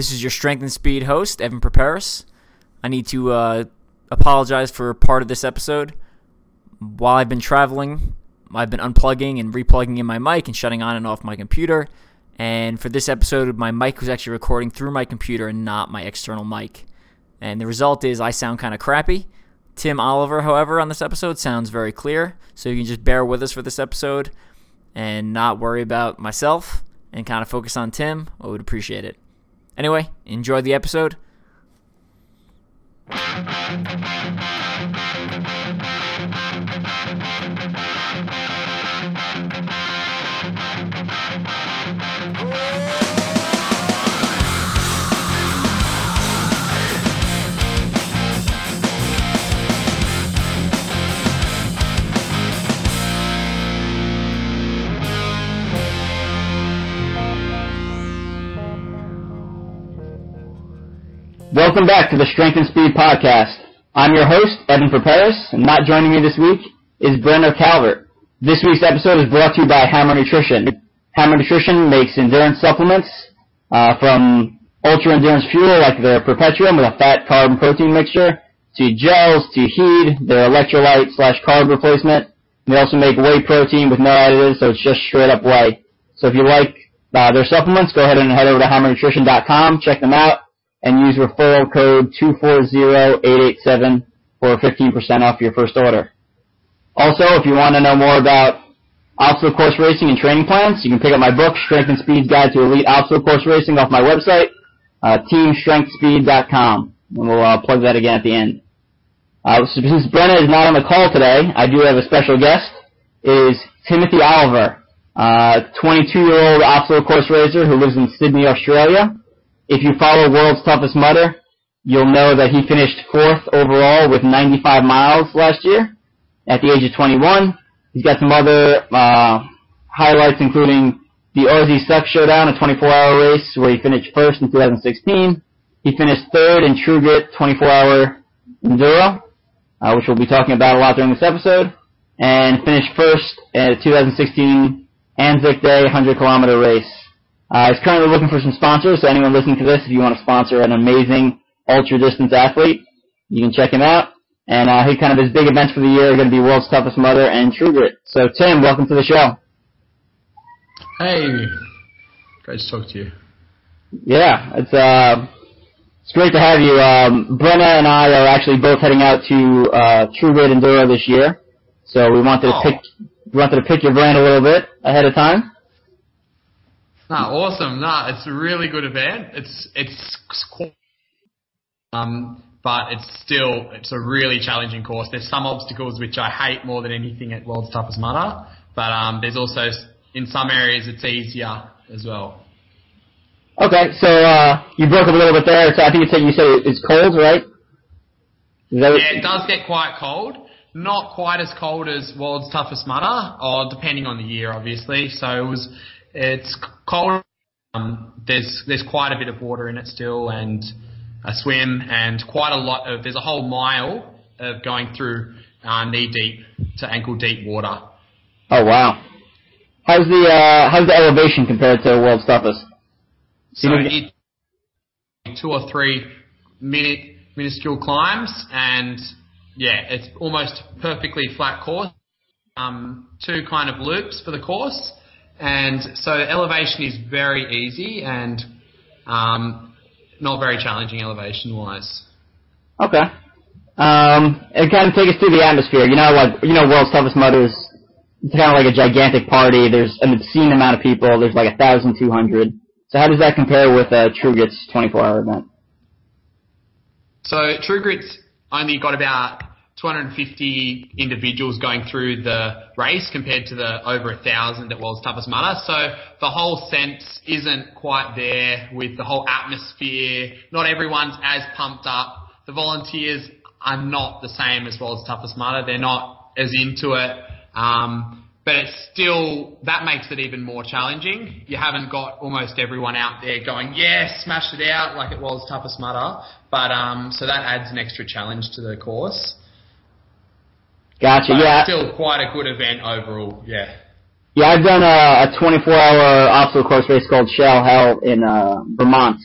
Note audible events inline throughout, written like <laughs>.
This is your Strength and Speed host, Evan Perperis. I need to uh, apologize for part of this episode. While I've been traveling, I've been unplugging and replugging in my mic and shutting on and off my computer. And for this episode, my mic was actually recording through my computer and not my external mic. And the result is I sound kind of crappy. Tim Oliver, however, on this episode sounds very clear. So you can just bear with us for this episode and not worry about myself and kind of focus on Tim. I would appreciate it. Anyway, enjoy the episode. Welcome back to the Strength and Speed Podcast. I'm your host, Evan Perperis, and not joining me this week is Brenna Calvert. This week's episode is brought to you by Hammer Nutrition. Hammer Nutrition makes endurance supplements uh, from ultra endurance fuel like their Perpetuum with a fat carb protein mixture to gels to Heed, their electrolyte slash carb replacement. They also make whey protein with no additives, so it's just straight up whey. So if you like uh, their supplements, go ahead and head over to hammernutrition.com, check them out and use referral code 240887 for 15% off your first order. Also, if you want to know more about obstacle course racing and training plans, you can pick up my book, Strength and Speed's Guide to Elite Obstacle Course Racing off my website, uh, teamstrengthspeed.com. And we'll uh, plug that again at the end. Uh, since Brenna is not on the call today, I do have a special guest. It is Timothy Oliver, uh, 22-year-old obstacle course racer who lives in Sydney, Australia. If you follow World's Toughest Mudder, you'll know that he finished fourth overall with 95 miles last year at the age of 21. He's got some other uh, highlights, including the Aussie Suck Showdown, a 24-hour race where he finished first in 2016. He finished third in True Grit 24-hour enduro, uh, which we'll be talking about a lot during this episode, and finished first at 2016 Anzac Day 100-kilometer race. Uh, he's currently looking for some sponsors, so anyone listening to this, if you want to sponsor an amazing ultra distance athlete, you can check him out. And uh, he kind of his big events for the year are going to be World's Toughest Mudder and True Grit. So Tim, welcome to the show. Hey, great to talk to you. Yeah, it's uh, it's great to have you. Um, Brenna and I are actually both heading out to uh, True Grit Enduro this year, so we wanted to Oh. pick we wanted to pick your brain a little bit ahead of time. Nah, awesome. No, it's a really good event. It's it's um, but it's still it's a really challenging course. There's some obstacles which I hate more than anything at World's Toughest Mudder, but um, there's also in some areas it's easier as well. Okay, so uh, you broke up a little bit there. So I think you said you said it's cold, right? Yeah, it does get quite cold. Not quite as cold as World's Toughest Mudder, or depending on the year, obviously. So it was, it's cold. Um, there's there's quite a bit of water in it still, and a swim, and quite a lot of. There's a whole mile of going through uh, knee deep to ankle deep water. Oh wow. How's the uh, how's the elevation compared to World's Toughest? So it, two or three minute minuscule climbs, and yeah, it's almost perfectly flat course. Um, two kind of loops for the course, and so elevation is very easy and um, not very challenging elevation wise. Okay. Um, and kind of take us through the atmosphere. You know, like you know, World's Toughest Mudder is it's kind of like a gigantic party. There's an obscene amount of people. There's like a thousand two hundred. So how does that compare with uh, True Grit's 24-hour event? So True Grit's only got about 250 individuals going through the race compared to the over a thousand that World's Toughest Mudder. So the whole sense isn't quite there with the whole atmosphere. Not everyone's as pumped up. The volunteers are not the same as well World's Toughest Mudder. They're not as into it. Um, but it's still, that makes it even more challenging. You haven't got almost everyone out there going, yes, smash it out like it was Toughest Mudder. But, um, so that adds an extra challenge to the course. Gotcha. But yeah. still quite a good event overall, yeah. Yeah, I've done a, a 24-hour obstacle course race called Shell Hell in uh, Vermont,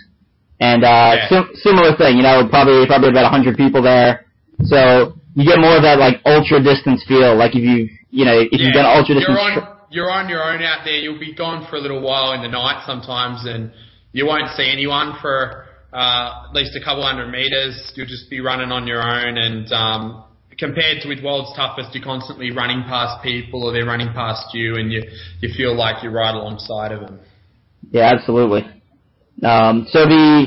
and uh, Yeah. sim- similar thing. You know, probably probably about 100 people there. So you get more of that like ultra distance feel. Like if you you know if you've done ultra distance. You're on, you're on your own out there. You'll be gone for a little while in the night sometimes, and you won't see anyone for uh, at least a couple hundred meters. You'll just be running on your own, and um, compared to with World's Toughest, you're constantly running past people, or they're running past you, and you you feel like you're right alongside of them. Yeah, absolutely. Um, so the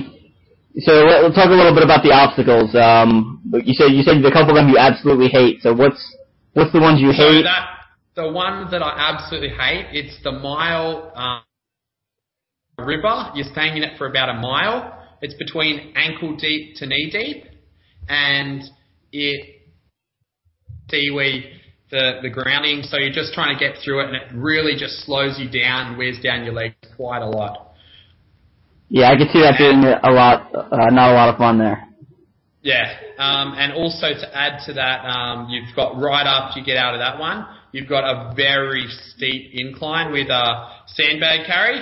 so let- let's talk a little bit about the obstacles. Um, you said you said a couple of them you absolutely hate. So what's what's the ones you So hate? that the one that I absolutely hate, it's the mile uh, river. You're staying in it for about a mile. It's between ankle deep to knee deep, and it seaweed the the grounding. So you're just trying to get through it, and it really just slows you down, and wears down your legs quite a lot. yeah, I can see that being a lot, uh, not a lot of fun there. Yeah, um, and also to add to that, um, you've got right after you get out of that one, you've got a very steep incline with a sandbag carry,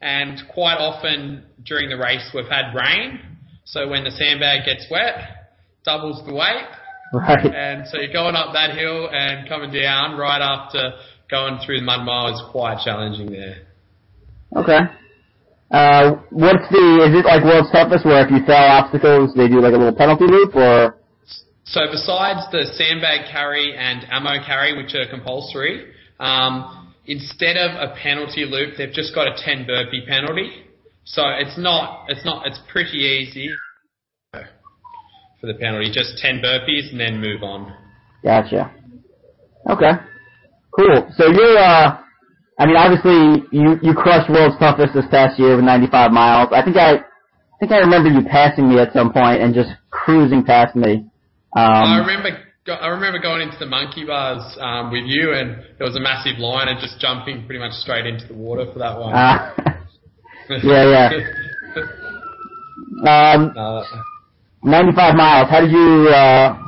and quite often during the race we've had rain, so when the sandbag gets wet, doubles the weight, Right. and so you're going up that hill and coming down right after going through the mud mile is quite challenging there. Okay. Uh, what's the? Is it like world's toughest, where if you fail obstacles, they do like a little penalty loop, or? So besides the sandbag carry and ammo carry, which are compulsory, um, instead of a penalty loop, they've just got a 10 burpee penalty. So it's not, it's not, it's pretty easy for the penalty. Just 10 burpees and then move on. Gotcha. Okay. Cool. So you're, uh, I mean, obviously you you crushed world's toughest this past year with 95 miles. I think I, I think I remember you passing me at some point and just cruising past me. I Um, remember, I remember going into the monkey bars um, with you, and there was a massive line, and just jumping pretty much straight into the water for that one. uh, <laughs> yeah, <laughs> um, Uh, 95 miles. How did you, uh,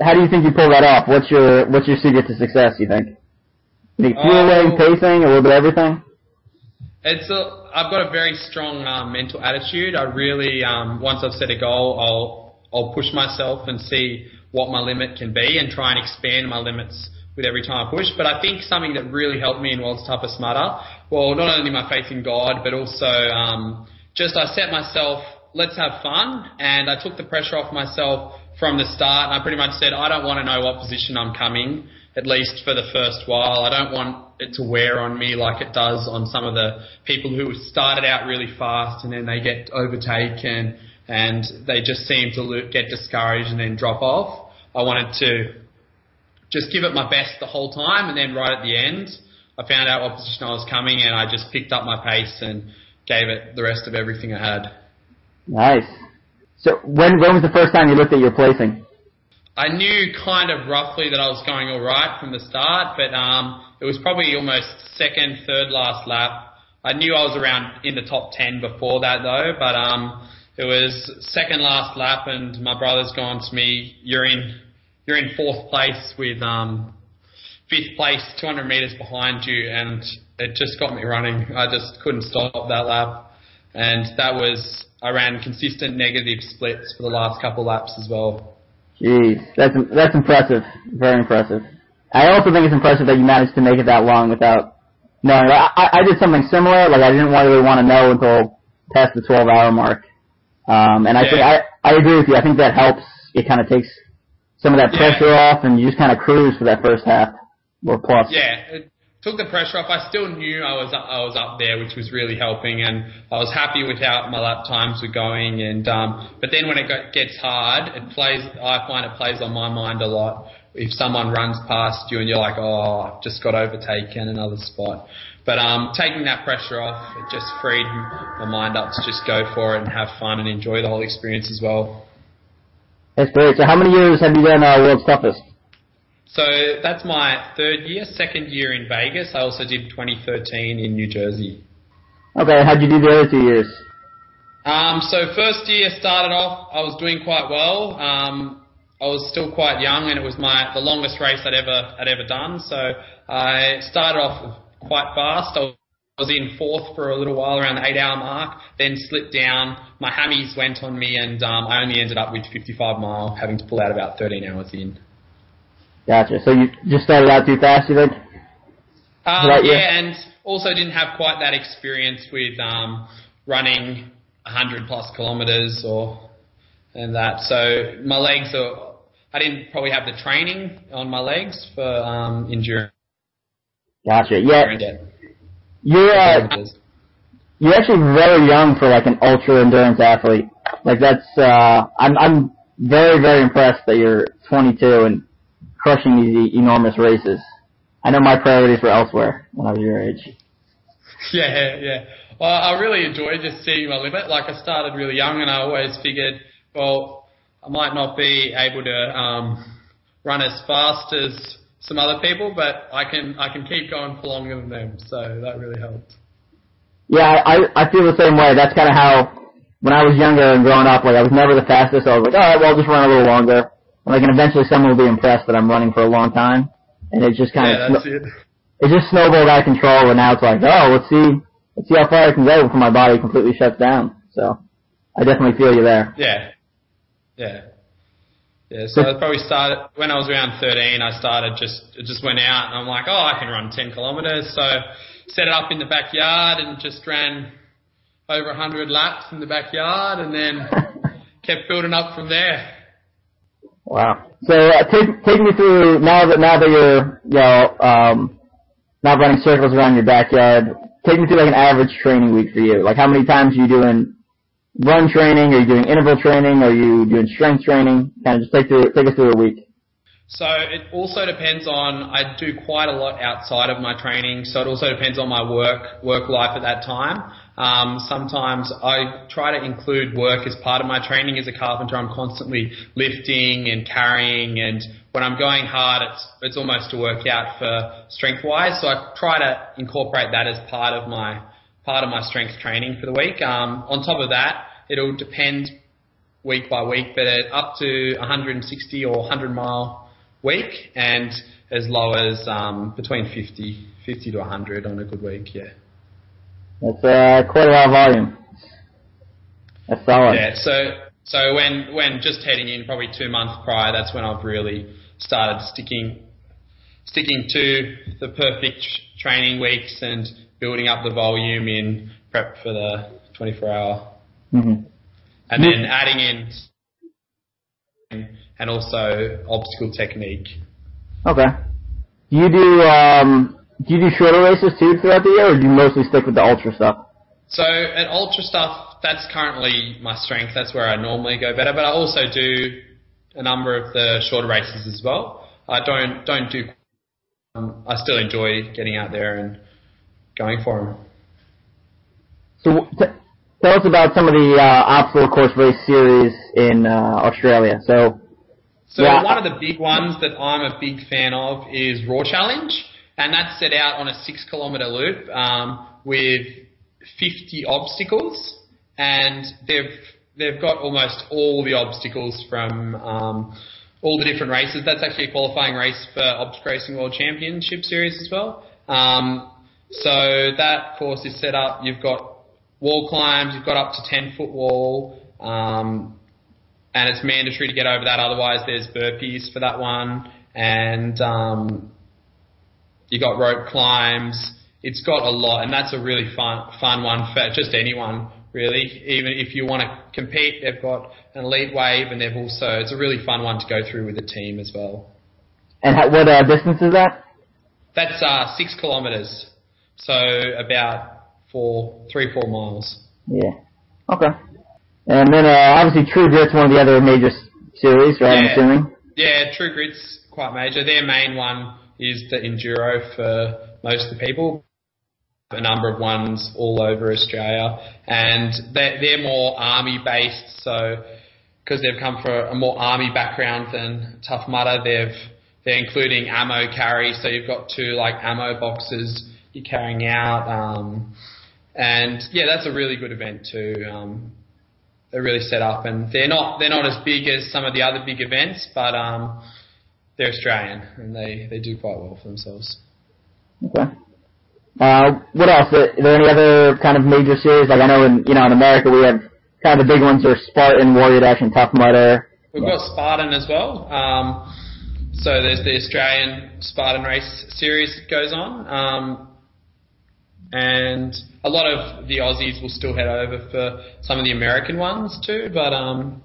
how do you think you pull that off? What's your what's your secret to success? You think? You think fueling, Oh. pacing, a little bit of everything? It's a, I've got a very strong um, mental attitude. I really, um, once I've set a goal, I'll I'll push myself and see what my limit can be and try and expand my limits with every time I push. But I think something that really helped me in World's Toughest Mudder, well, not only my faith in God, but also um, just I set myself, let's have fun, and I took the pressure off myself from the start. And I pretty much said, I don't want to know what position I'm coming at least for the first while. I don't want it to wear on me like it does on some of the people who started out really fast and then they get overtaken and they just seem to get discouraged and then drop off. I wanted to just give it my best the whole time and then right at the end I found out what position I was coming and I just picked up my pace and gave it the rest of everything I had. Nice. So when when was the first time you looked at your placing? I knew kind of roughly that I was going all right from the start, but um, it was probably almost second, third last lap. I knew I was around in the top ten before that though, but um, it was second last lap, and my brother's gone to me. You're in, you're in fourth place with um, fifth place, 200 meters behind you, and it just got me running. I just couldn't stop that lap, and that was I ran consistent negative splits for the last couple laps as well. Jeez, that's that's impressive. Very impressive. I also think it's impressive that you managed to make it that long without knowing. I, I did something similar. Like I didn't really want to know until past the 12 hour mark. Um, and I think I I agree with you. I think that helps. It kind of takes some of that Yeah. pressure off, and you just kind of cruise for that first half or plus. Yeah, it took the pressure off. I still knew I was I was up there, which was really helping, and I was happy with how my lap times were going. And um, but then when it gets hard, it plays. I find it plays on my mind a lot. If someone runs past you and you're like, oh, I've just got overtaken another spot. But um, taking that pressure off, it just freed my mind up to just go for it and have fun and enjoy the whole experience as well. That's great. So how many years have you done uh, World's Toughest? So that's my third year, second year in Vegas. I also did 2013 in New Jersey. Okay, how'd you do the other two years? Um, so first year started off, I was doing quite well. Um, I was still quite young, and it was my the longest race I'd ever I'd ever done. So I started off quite fast. I was in fourth for a little while around the eight hour mark, then slipped down. My hammies went on me, and um, I only ended up with 55 mile, having to pull out about 13 hours in. Gotcha. So you just started out too fast, you think? Um, yeah. and also didn't have quite that experience with um, running 100 plus kilometers or and that. So my legs are. I didn't probably have the training on my legs for um, endurance. Gotcha. Yeah, you're uh, you're actually very young for like an ultra endurance athlete. Like that's uh, I'm I'm very very impressed that you're 22 and crushing these enormous races. I know my priorities were elsewhere when I was your age. <laughs> Yeah, yeah. Well, I really enjoyed just seeing my limit. Like I started really young, and I always figured, well, I might not be able to um, run as fast as some other people, but I can I can keep going for longer than them. So that really helped. Yeah, I I I feel the same way. That's kind of how when I was younger and growing up, like I was never the fastest. So I was like, all right, well, I'll just run a little longer. Like, and eventually someone will be impressed that I'm running for a long time. And it just kind Yeah, of that's it. it just snowballed out of control. And now it's like, oh, let's see let's see how far I can go before my body completely shuts down. So I definitely feel you there. Yeah. Yeah. Yeah, so I probably started when I was around 13. I started just it just went out, and I'm like, oh, I can run 10 kilometers. So set it up in the backyard and just ran over 100 laps in the backyard, and then <laughs> kept building up from there. Wow. So uh, take take me through now that now that you're you know um, not running circles around your backyard. Take me through like an average training week for you. Like how many times are you doing run training? Are you doing interval training? Are you doing strength training? Kind of just take through take us through a week. So it also depends on I do quite a lot outside of my training, so it also depends on my work work life at that time. Um, sometimes I try to include work as part of my training as a carpenter. I'm constantly lifting and carrying, and when I'm going hard, it's it's almost to work out for strength wise. So I try to incorporate that as part of my part of my strength training for the week. Um, on top of that, it'll depend week by week, but up to 160 or 100 mile week and as low as um, between 50, 50 to 100 on a good week. Yeah. That's uh, quite a lot of volume. That's solid. Yeah. So so when when just heading in probably two months prior, that's when I've really started sticking sticking to the perfect training weeks and building up the volume in prep for the 24 hour, hmm and then adding in and also obstacle technique. Okay. You do um do you do shorter races too throughout the year, or do you mostly stick with the ultra stuff? So at ultra stuff, that's currently my strength. That's where I normally go better. But I also do a number of the shorter races as well. I don't don't do. Um, I still enjoy getting out there and going for them. So t- tell us about some of the uh, obstacle course race series in uh, Australia. So So Yeah. one of the big ones that I'm a big fan of is Raw Challenge, and that's set out on a six kilometre loop um, with 50 obstacles, and they've they've got almost all the obstacles from um, all the different races. That's actually a qualifying race for Obstacle Racing World Championship Series as well. Um, so that course is set up. You've got wall climbs. You've got up to 10 foot wall. Um, and it's mandatory to get over that. Otherwise, there's burpees for that one, and um, you got rope climbs. It's got a lot, and that's a really fun fun one for just anyone really. Even if you want to compete, they've got an elite wave, and they've also it's a really fun one to go through with a team as well. and how, what uh, distance is that? That's uh, six kilometres, so about four, three, four miles. Yeah. Okay. And then uh, obviously True Grit's one of the other major series, right? I'm Yeah. assuming. Yeah, True Grit's quite major. Their main one is the enduro for most of the people. A number of ones all over Australia, and they're, they're more army based. So because they've come from a more army background than Tough Mudder, they've they're including ammo carry. So you've got two like ammo boxes you're carrying out, um, and yeah, that's a really good event too. Um, they're really set up, and they're not they're not as big as some of the other big events, but um, they're Australian and they, they do quite well for themselves. Okay. Uh, what else? Are there any other kind of major series? Like I know in you know in America we have kind of the big ones are Spartan, Warrior Dash, and Tough Mudder. We've got Spartan as well. Um, so there's the Australian Spartan race series that goes on. Um, and a lot of the Aussies will still head over for some of the American ones too, but um,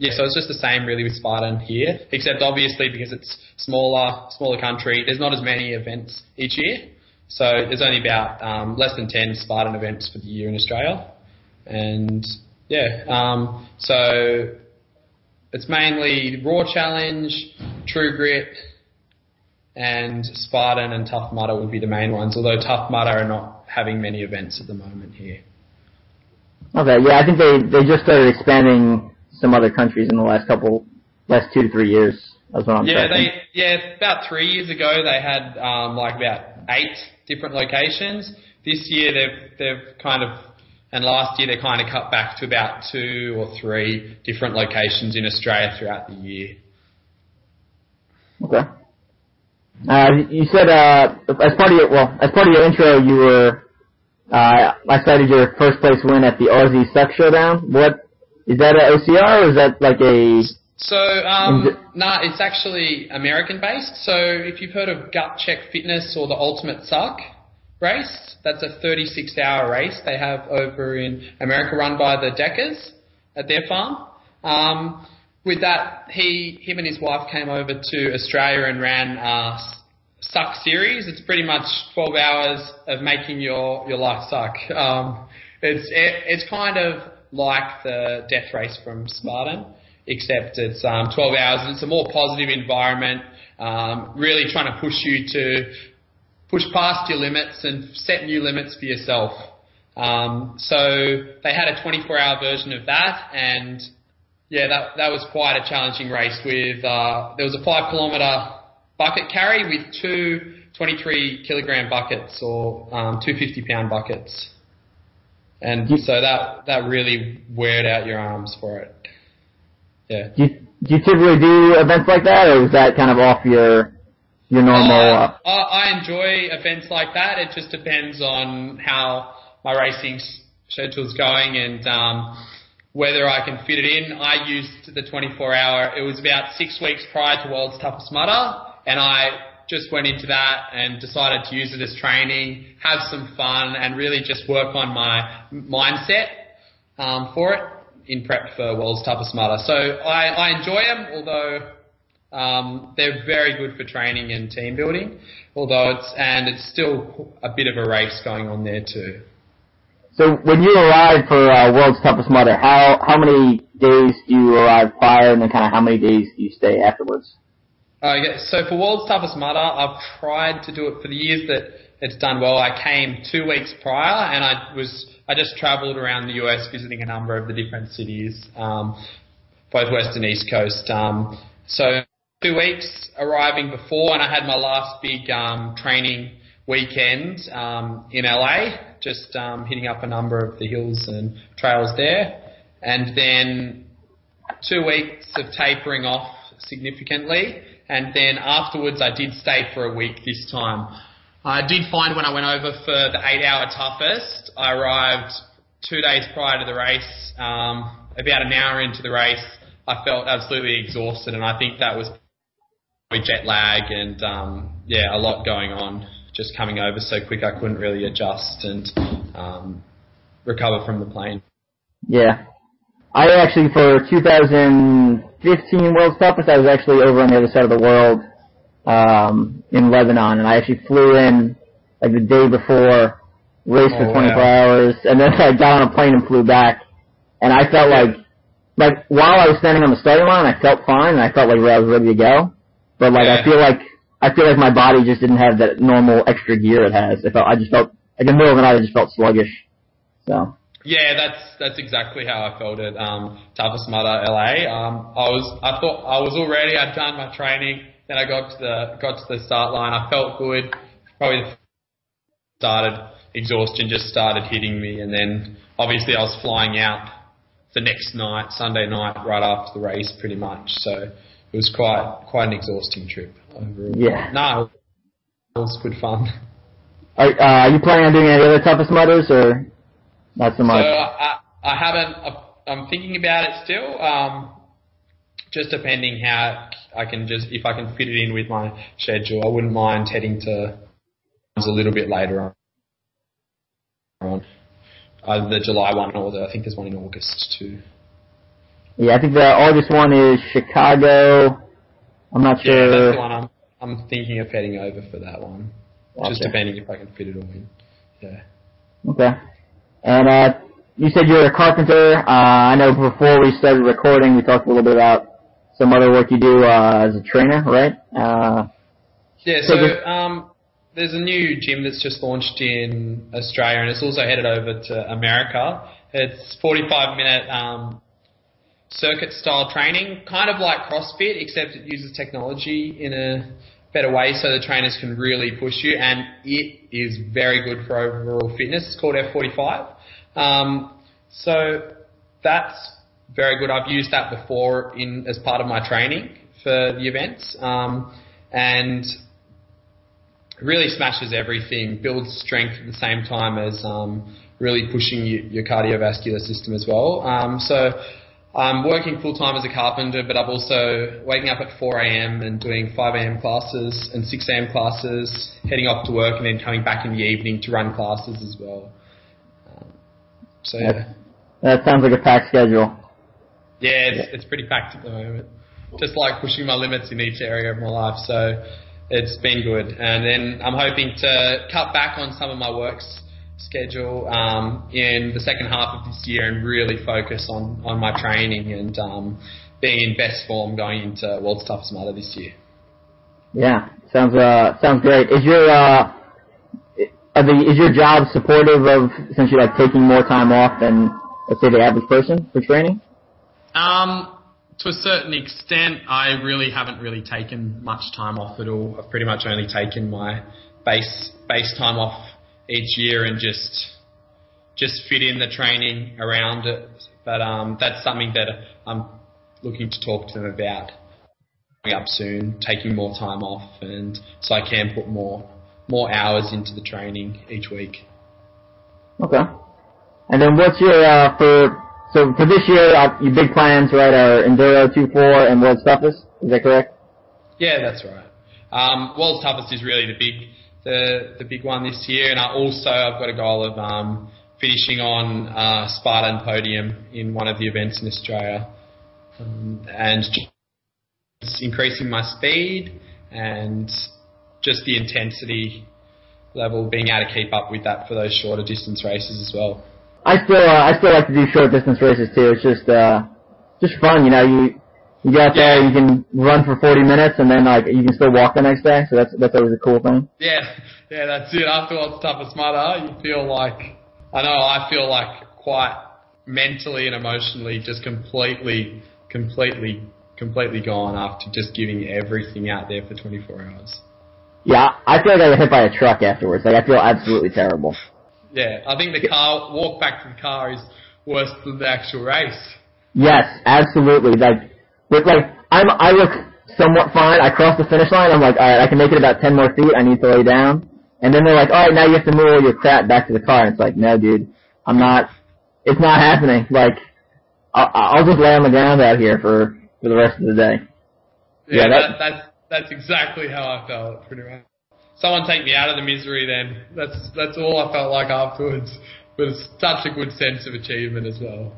yeah, so it's just the same really with Spartan here, except obviously because it's smaller, smaller country, there's not as many events each year. So there's only about um, less than 10 Spartan events for the year in Australia. And yeah, um, so it's mainly Raw Challenge, True Grit, and Spartan and Tough Mudder would be the main ones, although Tough Mudder are not having many events at the moment here. Okay, yeah, I think they, they just started expanding some other countries in the last couple, last two to three years. That's what I'm yeah, tracking. they yeah about three years ago they had um, like about eight different locations. This year they've they've kind of and last year they kind of cut back to about two or three different locations in Australia throughout the year. Okay. Uh, you said uh, as part of your well, as part of your intro, you were uh, I cited your first place win at the Aussie Suck Showdown. What is that? An OCR or is that like a? So, um, nah, it's actually American based. So, if you've heard of Gut Check Fitness or the Ultimate Suck race, that's a 36 hour race they have over in America run by the Deckers at their farm. Um, with that, he, him and his wife came over to Australia and ran uh, Suck series. It's pretty much 12 hours of making your, your life suck. Um, it's, it, it's kind of like the death race from Spartan, except it's um, 12 hours. and It's a more positive environment, um, really trying to push you to push past your limits and set new limits for yourself. Um, so they had a 24-hour version of that, and yeah, that that was quite a challenging race. With uh, there was a five kilometre bucket carry with two 23 kilogram buckets or um, two 50 pound buckets, and so that that really weared out your arms for it. Yeah. Do you, do you typically do events like that, or is that kind of off your your normal? Uh, Uh, I, I enjoy events like that. It just depends on how my racing s- schedule's going and um, whether I can fit it in. I used the 24 hour. It was about six weeks prior to World's Toughest Mudder, and I just went into that and decided to use it as training, have some fun, and really just work on my mindset um, for it in prep for World's Toughest Mudder. So I, I enjoy them, although um, they're very good for training and team building. Although it's and it's still a bit of a race going on there too. so when you arrive for uh, World's Toughest Mudder, how how many days do you arrive prior, and then kind of how many days do you stay afterwards? Uh, so for World's Toughest Mudder, I've tried to do it for the years that it's done well. I came two weeks prior, and I was I just travelled around the US visiting a number of the different cities, um, both west and east coast. Um, so two weeks arriving before, and I had my last big um, training weekend um, in LA, just um, hitting up a number of the hills and trails there, and then two weeks of tapering off significantly, and then afterwards I did stay for a week this time. I did find when I went over for the eight hour toughest, I arrived two days prior to the race, um, about an hour into the race, I felt absolutely exhausted, and I think that was jet lag and um, yeah, a lot going on. Just coming over so quick, I couldn't really adjust and um, recover from the plane. Yeah. I actually, for 2015 World's Toughest, I was actually over on the other side of the world, um, in Lebanon, and I actually flew in, like, the day before, raced for Oh, 24 wow. hours, and then I got on a plane and flew back, and I felt like, like, while I was standing on the starting line, I felt fine, and I felt like I was ready to go, but, like, I feel like, I feel like my body just didn't have that normal extra gear it has. It felt, I just felt, like, in the middle of the night, I just felt sluggish, so. Yeah, that's that's exactly how I felt at um, Toughest Mudder LA. Um, I was I thought I was all ready. I'd done my training. Then I got to the got to the start line. I felt good. Probably started exhaustion just started hitting me, and then obviously I was flying out the next night, Sunday night, right after the race, pretty much. So it was quite quite an exhausting trip overall. Yeah. No, it was good fun. Are, uh, are you planning on doing any other toughest mudders or not so much? So I, I haven't. I'm thinking about it still. Um, just depending how I can just if I can fit it in with my schedule. I wouldn't mind heading to a little bit later on. Either the July one or the I think there's one in August too. Yeah, I think the August one is Chicago. I'm not Yeah, sure. that's the one I'm I'm thinking of heading over for that one. Just depending if I can fit it all in. Yeah. Okay. And uh, you said you're a carpenter. Uh, I know before we started recording, we talked a little bit about some other work you do uh, as a trainer, right? Uh, Yeah, So so um, there's a new gym that's just launched in Australia, and it's also headed over to America. It's 45 minute um, circuit style training, kind of like CrossFit, except it uses technology in a better way, so the trainers can really push you, and it is very good for overall fitness. It's called F45. Um, so that's very good. I've used that before in as part of my training for the events, um, and really smashes everything, builds strength at the same time as um, really pushing you, your cardiovascular system as well. Um, so I'm working full time as a carpenter, but I'm also waking up at 4 a.m. and doing 5 a.m. classes and 6 a.m. classes, heading off to work and then coming back in the evening to run classes as well. Um, so yeah. that sounds like a packed schedule. Yeah, it's, it's pretty packed at the moment. Just like pushing my limits in each area of my life, so it's been good. And then I'm hoping to cut back on some of my works schedule um, in the second half of this year and really focus on, on my training and um, being in best form going into World's Toughest Mudder this year. Yeah, sounds uh sounds great. Is your uh are the is your job supportive of essentially like taking more time off than let's say the average person for training? Um, to a certain extent, I really haven't really taken much time off at all. I've pretty much only taken my base base time off each year and just just fit in the training around it. But um, that's something that I'm looking to talk to them about coming up soon, taking more time off, and so I can put more more hours into the training each week. Okay. And then what's your uh for so for this year uh, your big plans right are Enduro two four and World's Toughest, is that correct? Yeah, that's right. Um, World's Toughest is really the big the the big one this year, and I also I've got a goal of um, finishing on uh, Spartan podium in one of the events in Australia, um, and just increasing my speed and just the intensity level, being able to keep up with that for those shorter distance races as well. I still uh, I still like to do short distance races too. It's just uh just fun, you know, you you get out there, you can run for 40 minutes and then like you can still walk the next day. So that's that's always a cool thing. Yeah, yeah, that's it. After World's Toughest Mudder, you feel like, I know, I feel like quite mentally and emotionally just completely, completely, completely gone after just giving everything out there for 24 hours. Yeah, I feel like I got hit by a truck afterwards. Like I feel absolutely terrible. Yeah, I think the car, walk back to the car is worse than the actual race. Yes, absolutely. Like with like I'm I look somewhat fine. I cross the finish line. I'm like, all right, I can make it about 10 more feet. I need to lay down. And then they're like, all right, now you have to move all your crap back to the car. And it's like, no, dude, I'm not. It's not happening. Like I'll, I'll just lay on the ground out here for for the rest of the day. Yeah, Yeah, that- that's that's exactly how I felt, pretty much. Someone take me out of the misery then. That's that's all I felt like afterwards. <laughs> But it's such a good sense of achievement as well.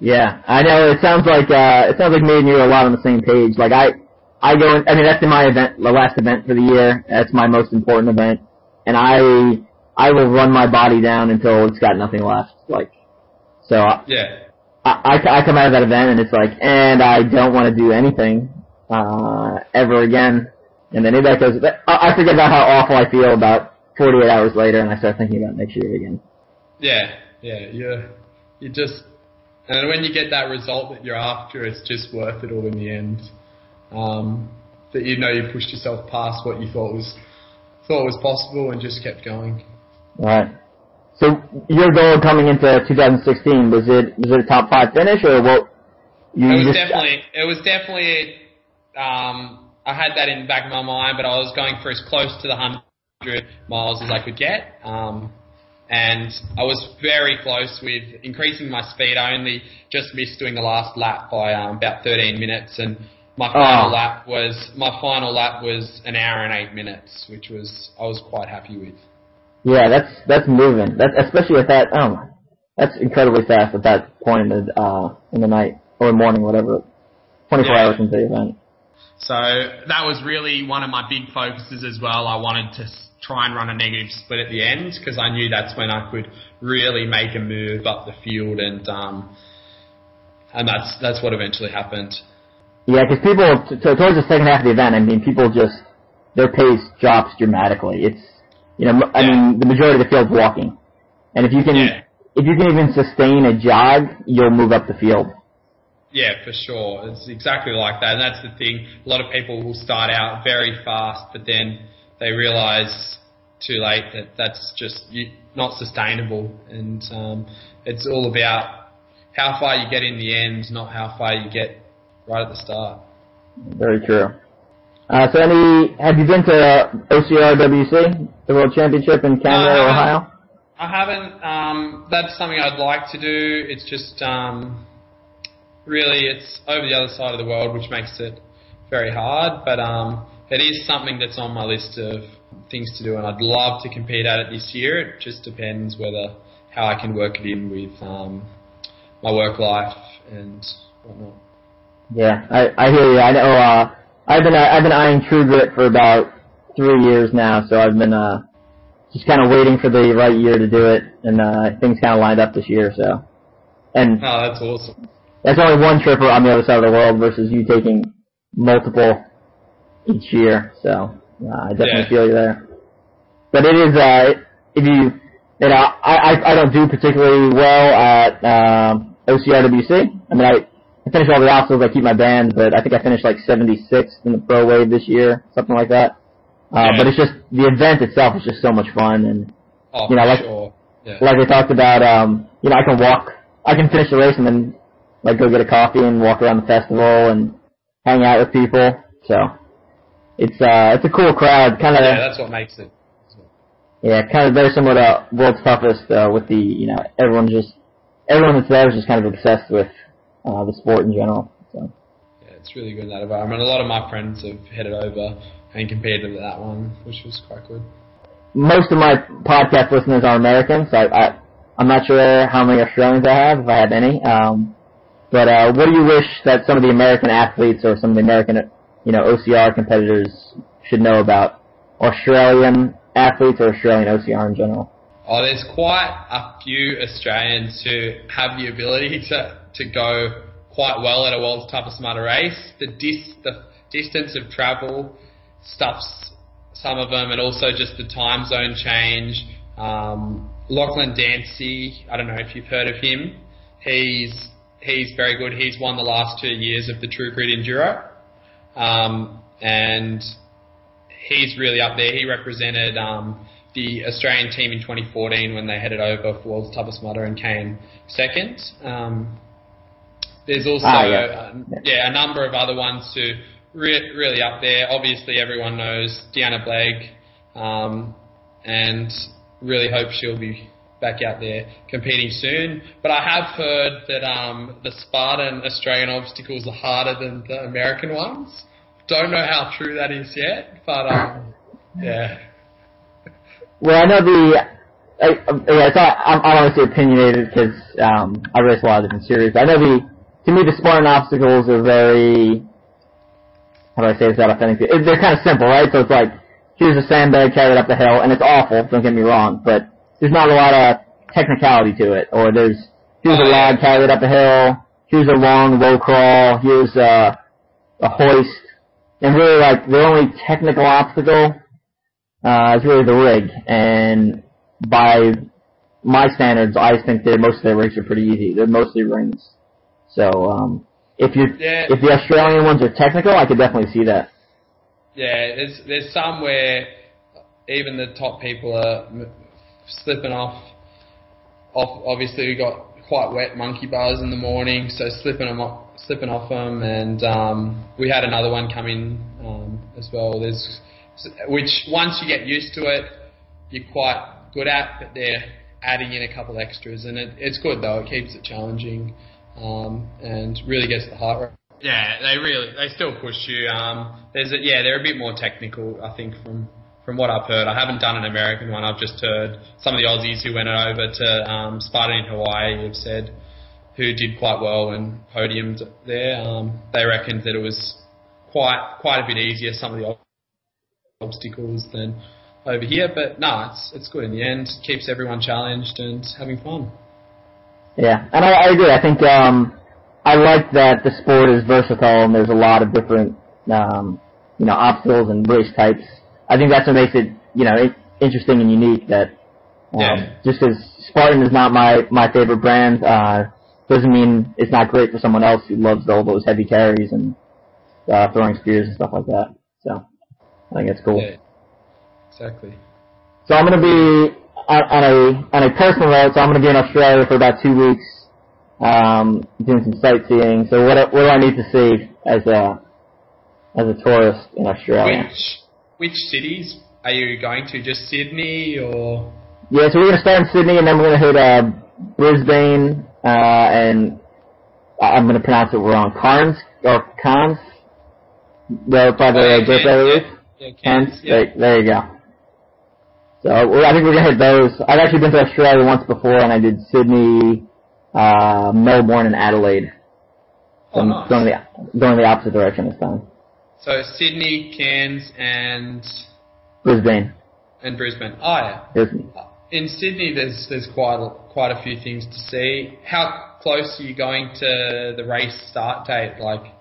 Yeah, I know. It sounds like uh, it sounds like me and you are a lot on the same page. Like I, I go. In, I mean, that's in my event, the last event for the year. That's my most important event, and I, I will run my body down until it's got nothing left. Like, so I, Yeah. I, I I come out of that event and it's like, and I don't want to do anything uh, ever again. And then that goes. I I forget about how awful I feel about 48 hours later, and I start thinking about next year again. Yeah, yeah, you you just and when you get that result that you're after, it's just worth it all in the end. Um, that you know you pushed yourself past what you thought was thought was possible and just kept going. All right. So your goal coming into 2016 was it was it a top five finish or what? You It was definitely it was definitely um, I had that in the back of my mind, but I was going for as close to the hundred 100 miles as I could get. Um, and I was very close with increasing my speed. I only just missed doing the last lap by um, about 13 minutes, and my final Oh. lap was my final lap was an hour and eight minutes, which was I was quite happy with. Yeah, that's that's moving. That's especially at that. Um, that's incredibly fast at that point in the uh in the night or morning, whatever. Twenty four Yeah. hours into the event. So that was really one of my big focuses as well. I wanted to try and run a negative split at the end because I knew that's when I could really make a move up the field, and um, and that's that's what eventually happened. Yeah, because people towards the second half of the event, I mean, people just their pace drops dramatically. It's you know, I Yeah. mean, the majority of the field's walking, and if you can Yeah. if you can even sustain a jog, you'll move up the field. Yeah, for sure. It's exactly like that. And that's the thing. A lot of people will start out very fast, but then they realize too late that that's just not sustainable. And um, it's all about how far you get in the end, not how far you get right at the start. Very true. Uh, so, any have you been to OCRWC, the World Championship in Canada No, I haven't. Ohio? I haven't. Um, that's something I'd like to do. It's just um, really it's over the other side of the world, which makes it very hard. But um, it is something that's on my list of things to do, and I'd love to compete at it this year. It just depends whether how I can work it in with um, my work life and whatnot. Yeah, I, I hear you. I know. Uh, I've been I've been eyeing True Grit for about three years now, so I've been uh, just kind of waiting for the right year to do it, and uh, things kind of lined up this year. So, and Oh, that's awesome. That's only one trip on the other side of the world versus you taking multiple each year. So uh, I definitely Yeah. feel you there. But it is uh, if you you know I I, I don't do particularly well at um, OCRWC. I mean I. I finish all the obstacles, I keep my band, but I think I finished like 76th in the pro wave this year, something like that. Uh, Yeah. but it's just, the event itself is just so much fun and Oh, You know, like- sure. Yeah. like I talked about, um, you know, I can walk, I can finish the race and then like go get a coffee and walk around the festival and hang out with people. So it's uh, it's a cool crowd, kind of yeah, that's what makes it. yeah, kind of very similar to World's Toughest uh, with the you know everyone just everyone that's there is just kind of obsessed with uh, the sport in general. So Yeah, it's really good in that environment. A lot of my friends have headed over and competed at that one, which was quite good. most of my podcast listeners are Americans. So I, I I'm not sure how many Australians I have, if I have any. Um, but uh, what do you wish that some of the American athletes or some of the American, you know, OCR competitors should know about Australian athletes or Australian OCR in general? Oh, there's quite a few Australians who have the ability to, to go quite well at a world's toughest mudder race. The dis, the distance of travel stuffs some of them, and also just the time zone change. Um, Lachlan Dancy, I don't know if you've heard of him. He's he's very good. He's won the last two years of the True Grit Enduro, um, and he's really up there. He represented um, the Australian team in 2014 when they headed over for World's Toughest Mudder and came second. Um, there's also Ah, yeah. uh, yeah a number of other ones who re- really up there. Obviously, everyone knows Deanna Blegg, um, and really hope she'll be back out there competing soon. But I have heard that um, the Spartan Australian obstacles are harder than the American ones. Don't know how true that is yet, but um, yeah. Well, I know the. I, yeah, so I, I'm, obviously opinionated because um, I race a lot of different series. I know the. To me, the Spartan obstacles are very. How do I say this without offending people? They're kind of simple, right? So it's like, here's a sandbag carried up the hill, and it's awful. Don't get me wrong, but there's not a lot of technicality to it. Or there's here's a log carried up a hill. Here's a long low crawl. Here's a a hoist. And really, like the only technical obstacle uh, is really the rig. And by my standards, I think that most of their rigs are pretty easy. They're mostly rings. So um, if you Yeah. if the Australian ones are technical, I could definitely see that. Yeah, there's there's some where even the top people are slipping off. Off, obviously, we got quite wet monkey bars in the morning, so slipping them off, slipping off them, and um, we had another one come in um, as well. There's which once you get used to it, you're quite good at. But they're adding in a couple extras, and it, it's good though. It keeps it challenging um, and really gets the heart rate. Yeah, they really they still push you. Um, there's a, yeah, they're a bit more technical, I think, from from what I've heard. I haven't done an American one. I've just heard some of the Aussies who went over to um, Spartan in Hawaii have said who did quite well and podiumed there. Um, they reckoned that it was quite quite a bit easier some of the obstacles than over here. But no, it's it's good in the end. Keeps everyone challenged and having fun. Yeah, and I, I agree. I think um, I like that the sport is versatile and there's a lot of different um, you know obstacles and race types. I think that's what makes it you know interesting and unique. That um, yeah. just as Spartan is not my my favorite brand, uh, doesn't mean it's not great for someone else who loves all those heavy carries and uh, throwing spears and stuff like that. So I think it's cool. Yeah, exactly. So I'm going to be on, on a on a personal note. So I'm going to be in Australia for about two weeks, um, doing some sightseeing. So what what do I need to see as a as a tourist in Australia? Which which cities are you going to? Just Sydney or? Yeah, so we're going to start in Sydney and then we're going to hit uh, Brisbane uh, and I'm going to pronounce it wrong. Cairns or Cairns Well, by the oh, Great Barrier Reef. Yeah, Cairns. Yeah. There, there you go. So I think we're gonna hit those. I've actually been to Australia once before, and I did Sydney, uh, Melbourne, and Adelaide. So oh, I'm nice. going the going the opposite direction this time. So Sydney, Cairns, and Brisbane. And Brisbane. Oh yeah. Brisbane. In Sydney, there's there's quite a, quite a few things to see. How close are you going to the race start date? Like,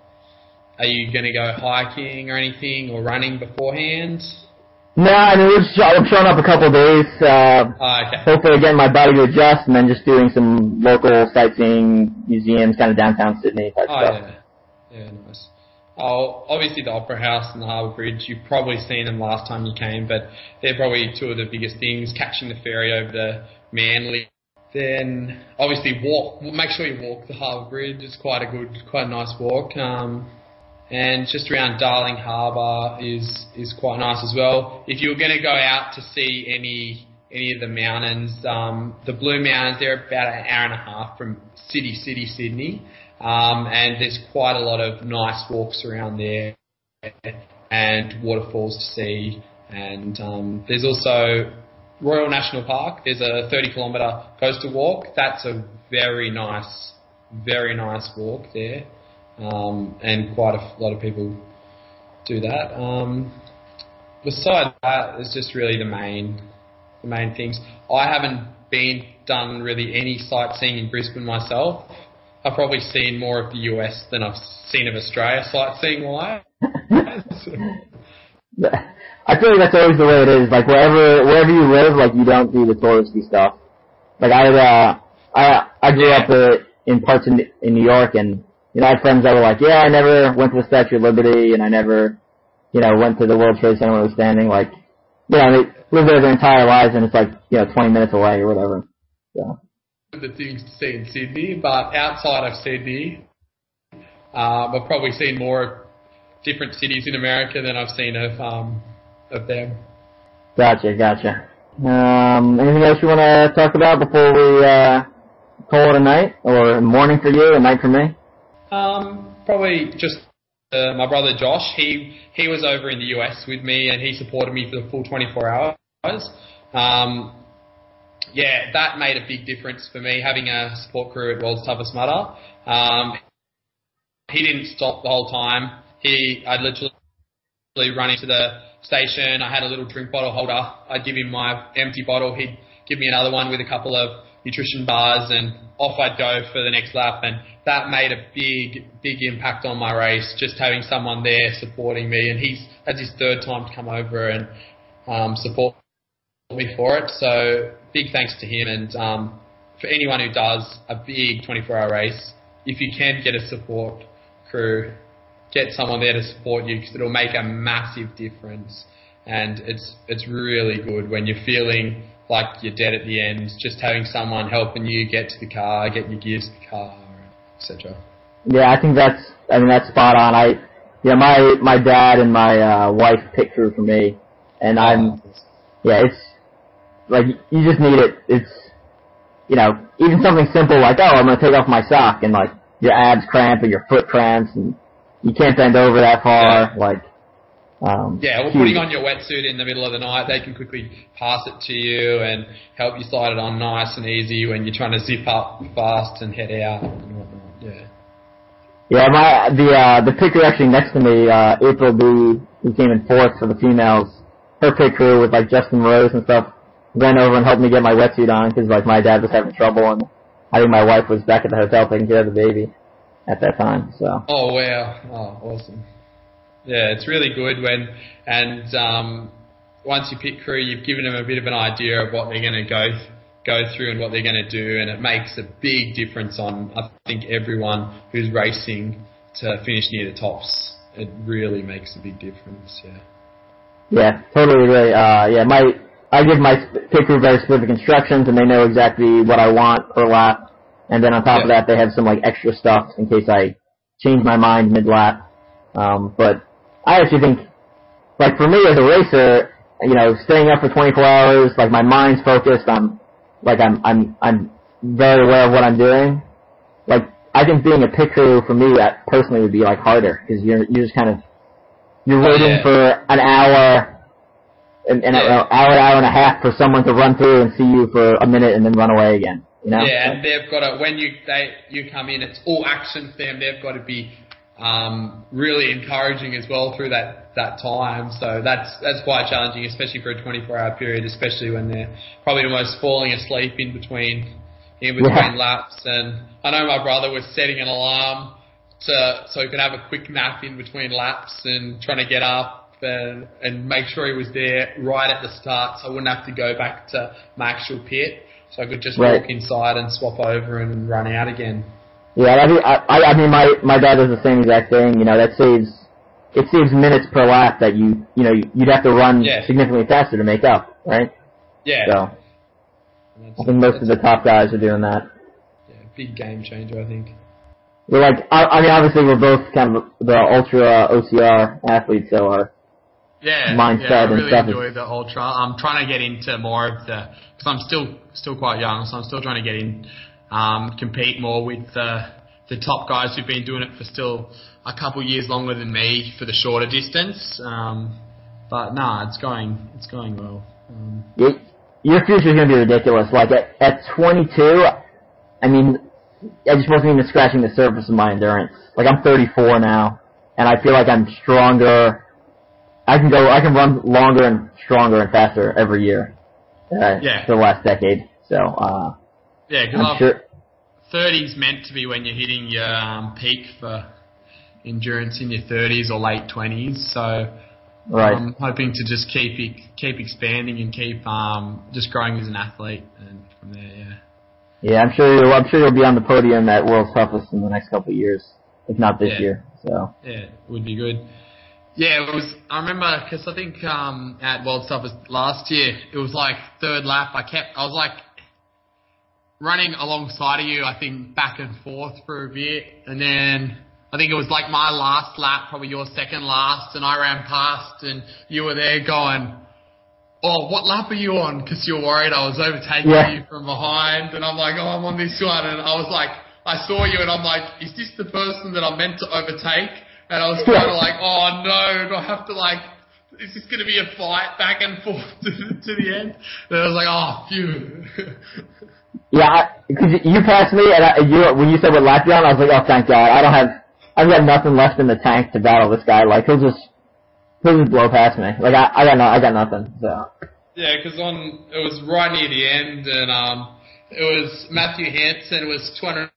are you going to go hiking or anything or running beforehand? No, I mean we're just, I'm showing up a couple of days. Uh, oh, okay. Hopefully getting my body to adjust, and then just doing some local sightseeing, museums, kind of downtown Sydney type oh, stuff. yeah, yeah, nice. Oh, obviously the Opera House and the Harbour Bridge. You've probably seen them last time you came, but they're probably two of the biggest things. Catching the ferry over the Manly, then obviously walk. Make sure you walk the Harbour Bridge. It's quite a good, quite a nice walk. Um, and just around Darling Harbour is is quite nice as well. If you're going to go out to see any any of the mountains, um, the Blue Mountains, they're about an hour and a half from city city Sydney, um, and there's quite a lot of nice walks around there and waterfalls to see. And um, there's also Royal National Park. There's a 30 kilometre coastal walk. That's a very nice, very nice walk there um, and quite a lot of people do that. Um, besides that, it's just really the main the main things. I haven't been done really any sightseeing in Brisbane myself. I've probably seen more of the US than I've seen of Australia sightseeing wise. <laughs> I feel like that's always the way it is. Like wherever wherever you live, like you don't do the touristy stuff. Like I uh I I grew Yeah. up uh, in parts in in New York, and you know I had friends that were like, yeah, I never went to the Statue of Liberty, and I never, you know, went to the World Trade Center when it was standing. Like, you know, they live there their entire lives, and it's like you know 20 minutes away or whatever. So the things to see in Sydney, but outside of Sydney, um, I've probably seen more different cities in America than I've seen of um, of them. gotcha, gotcha. Um, anything else you want to talk about before we uh, call it a night, or morning for you, a night for me? Um, probably just uh, my brother Josh. He he was over in the US with me, and he supported me for the full 24 hours. Um, yeah, that made a big difference for me having a support crew at World's Toughest Mudder. Um, he didn't stop the whole time. He I'd literally run into the station. I had a little drink bottle holder. I'd give him my empty bottle. He'd give me another one with a couple of nutrition bars, and off I'd go for the next lap. And that made a big, big impact on my race. Just having someone there supporting me, and he's that's his third time to come over and um, support me for it. So big thanks to him, and um, for anyone who does a big 24-hour race, if you can get a support crew, get someone there to support you because it'll make a massive difference. And it's it's really good when you're feeling like you're dead at the end, just having someone helping you get to the car, get your gears to the car, etc. Yeah, I think that's. I mean, that's spot on. I, yeah, my my dad and my uh, wife picked through for me. and I'm yeah, it's like you just need it. It's you know even something simple like oh I'm gonna take off my sock and like your abs cramp and your foot cramps and you can't bend over that far Yeah. like um Yeah, well, putting on your wetsuit in the middle of the night, they can quickly pass it to you and help you slide it on nice and easy when you're trying to zip up fast and head out and whatnot. Yeah. Yeah, my the uh, the pit crew actually next to me, uh, April B, who came in fourth for the females. Her pit crew with like Justin Rose and stuff ran over and helped me get my wetsuit on because like my dad was having trouble and I think my wife was back at the hotel taking care of the baby at that time. So Oh wow! Oh, awesome. Yeah, it's really good when and um, once you pit crew, you've given them a bit of an idea of what they're going to go go through and what they're going to do, and it makes a big difference on I think everyone who's racing to finish near the tops. It really makes a big difference. Yeah. yeah, totally agree. Uh, yeah, my I give my pit crew very specific instructions and they know exactly what I want per lap. And then on top of that, they have some like extra stuff in case I change my mind mid lap. Um, but I actually think, like for me as a racer, you know, staying up for 24 hours, like my mind's focused. I'm, like I'm, I'm, I'm very aware of what I'm doing. Like I think being a pit crew for me uh, personally would be like harder because you're, you're just kind of, you're Oh, waiting yeah. for an hour, an, an Yeah. hour, hour and a half for someone to run through and see you for a minute and then run away again. You know? Yeah, and they've got to when you they you come in, it's all action for them. They've got to be um, really encouraging as well through that that time. So that's that's quite challenging, especially for a 24 hour period, especially when they're probably almost falling asleep in between in between Yeah. laps. And I know my brother was setting an alarm to so he could have a quick nap in between laps and trying to get up and and make sure he was there right at the start, so I wouldn't have to go back to my actual pit. So I could just Right. walk inside and swap over and run out again. Yeah, I mean, I, I I mean, my my dad does the same exact thing. You know, that saves it saves minutes per lap that you you know you'd have to run Yeah. significantly faster to make up, right? Yeah. So that's- I think most of the top guys are doing that. yeah, big game changer, I think. We're like, I, I mean, obviously we're both kind of the ultra OCR athletes, so our Yeah, mindset yeah, I and really stuff enjoy the ultra. I'm trying to get into more of the because I'm still still quite young, so I'm still trying to get in, um, compete more with the the top guys who've been doing it for still a couple years longer than me for the shorter distance. Um, but nah, it's going it's going well. Um, your, your future's gonna be ridiculous. Like at at 22, I mean, I just wasn't even scratching the surface of my endurance. Like I'm 34 now, and I feel like I'm stronger. I can go, I can run longer and stronger and faster every year. Uh, Yeah. For the last decade, so uh, yeah, because I'm sure. 30's meant to be when you're hitting your um, peak for endurance in your 30s or late 20s. So Right. I'm hoping to just keep keep expanding and keep um, just growing as an athlete, and from there, yeah. yeah, I'm sure. You'll, I'm sure you'll be on the podium at World's Toughest in the next couple of years, if not this Yeah. year. So. Yeah, it would be good. Yeah, it was. I remember because I think um, at World Toughest last year, it was like third lap. I kept. I was like running alongside of you. I think back and forth for a bit, and then I think it was like my last lap, probably your second last, and I ran past, and you were there going. Oh, what lap are you on? Because you're worried I was overtaking Yeah. you from behind, and I'm like, oh, I'm on this one, and I was like, I saw you, and I'm like, is this the person that I'm meant to overtake? And I was kind of like, oh no, do I have to like, is this going to be a fight back and forth <laughs> to, to the end? And I was like, oh, phew. <laughs> Yeah, because you passed me, and I, you when you said lap you're I was like, oh, thank God, I don't have, I've got nothing left in the tank to battle this guy. Like he'll just, he'll just blow past me. Like I, I got no, I got nothing. So Yeah, because on it was right near the end, and um, it was Matthew Hansen was 200,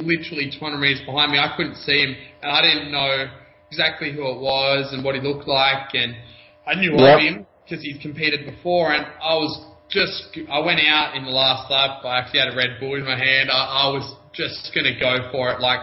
literally 200 meters behind me. I couldn't see him, and I didn't know exactly who it was and what he looked like, and I knew Yep. of him because he'd competed before, and I was just I went out in the last lap. I actually had a Red Bull in my hand. I, I was just gonna go for it, like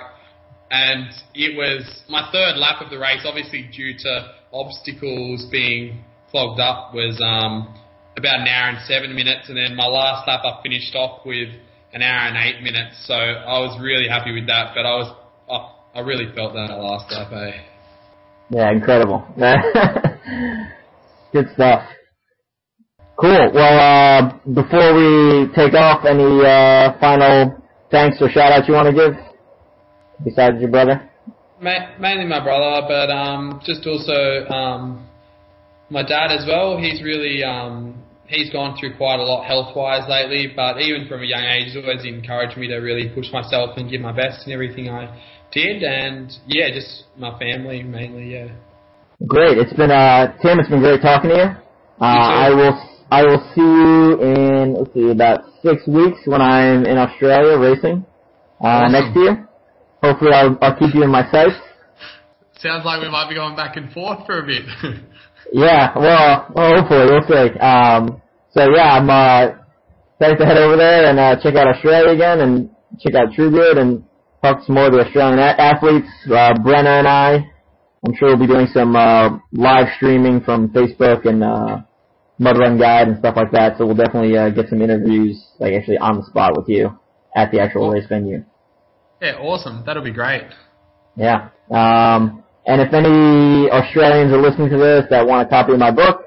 and it was my third lap of the race, obviously due to obstacles being clogged up, was um, about an hour and seven minutes, and then my last lap I finished off with an hour and eight minutes. So I was really happy with that, but I was I, I really felt that last lap. Eh? yeah, incredible. <laughs> Good stuff. Cool. Well, uh, before we take off, any uh, final thanks or shout outs you want to give besides your brother? Ma- mainly my brother, but um, just also um, my dad as well. He's really um, he's gone through quite a lot health wise lately, but even from a young age, he's always encouraged me to really push myself and give my best in everything I did. And yeah, just my family mainly. Yeah. Great. It's been uh, Tim. It's been great talking to you. Uh, I will I will see you in let's see about six weeks when I'm in Australia racing uh, Awesome. next year. Hopefully, I'll, I'll keep you in my sights. Sounds like we might be going back and forth for a bit. <laughs> Yeah, well, well hopefully, we'll see. Um, so yeah, I'm uh, excited to head over there and uh, check out Australia again and check out True Truegood and talk to some more of the Australian a- athletes. Uh, Brenna and I, I'm sure we'll be doing some uh, live streaming from Facebook and uh, Mud Run Guide and stuff like that. So we'll definitely uh, get some interviews, like actually on the spot with you at the actual race venue. yeah, awesome. That'll be great. Yeah. Um, and if any Australians are listening to this that want a copy of my book,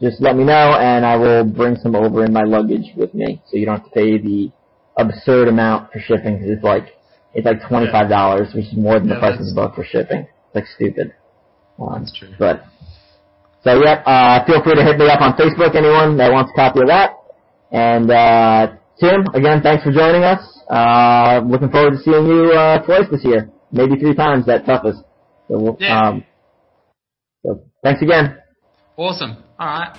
just let me know and I will bring some over in my luggage with me, so you don't have to pay the absurd amount for shipping because it's like it's like twenty five dollars, which is more than the price of the book for shipping. It's like stupid. Um, That's true. But so yeah, uh, feel free to hit me up on Facebook. Anyone that wants a copy of that. And uh, Tim, again, thanks for joining us. Uh, looking forward to seeing you uh, twice this year, maybe three times that toughest. So, we'll, Yeah. um, so thanks again. Awesome. All right.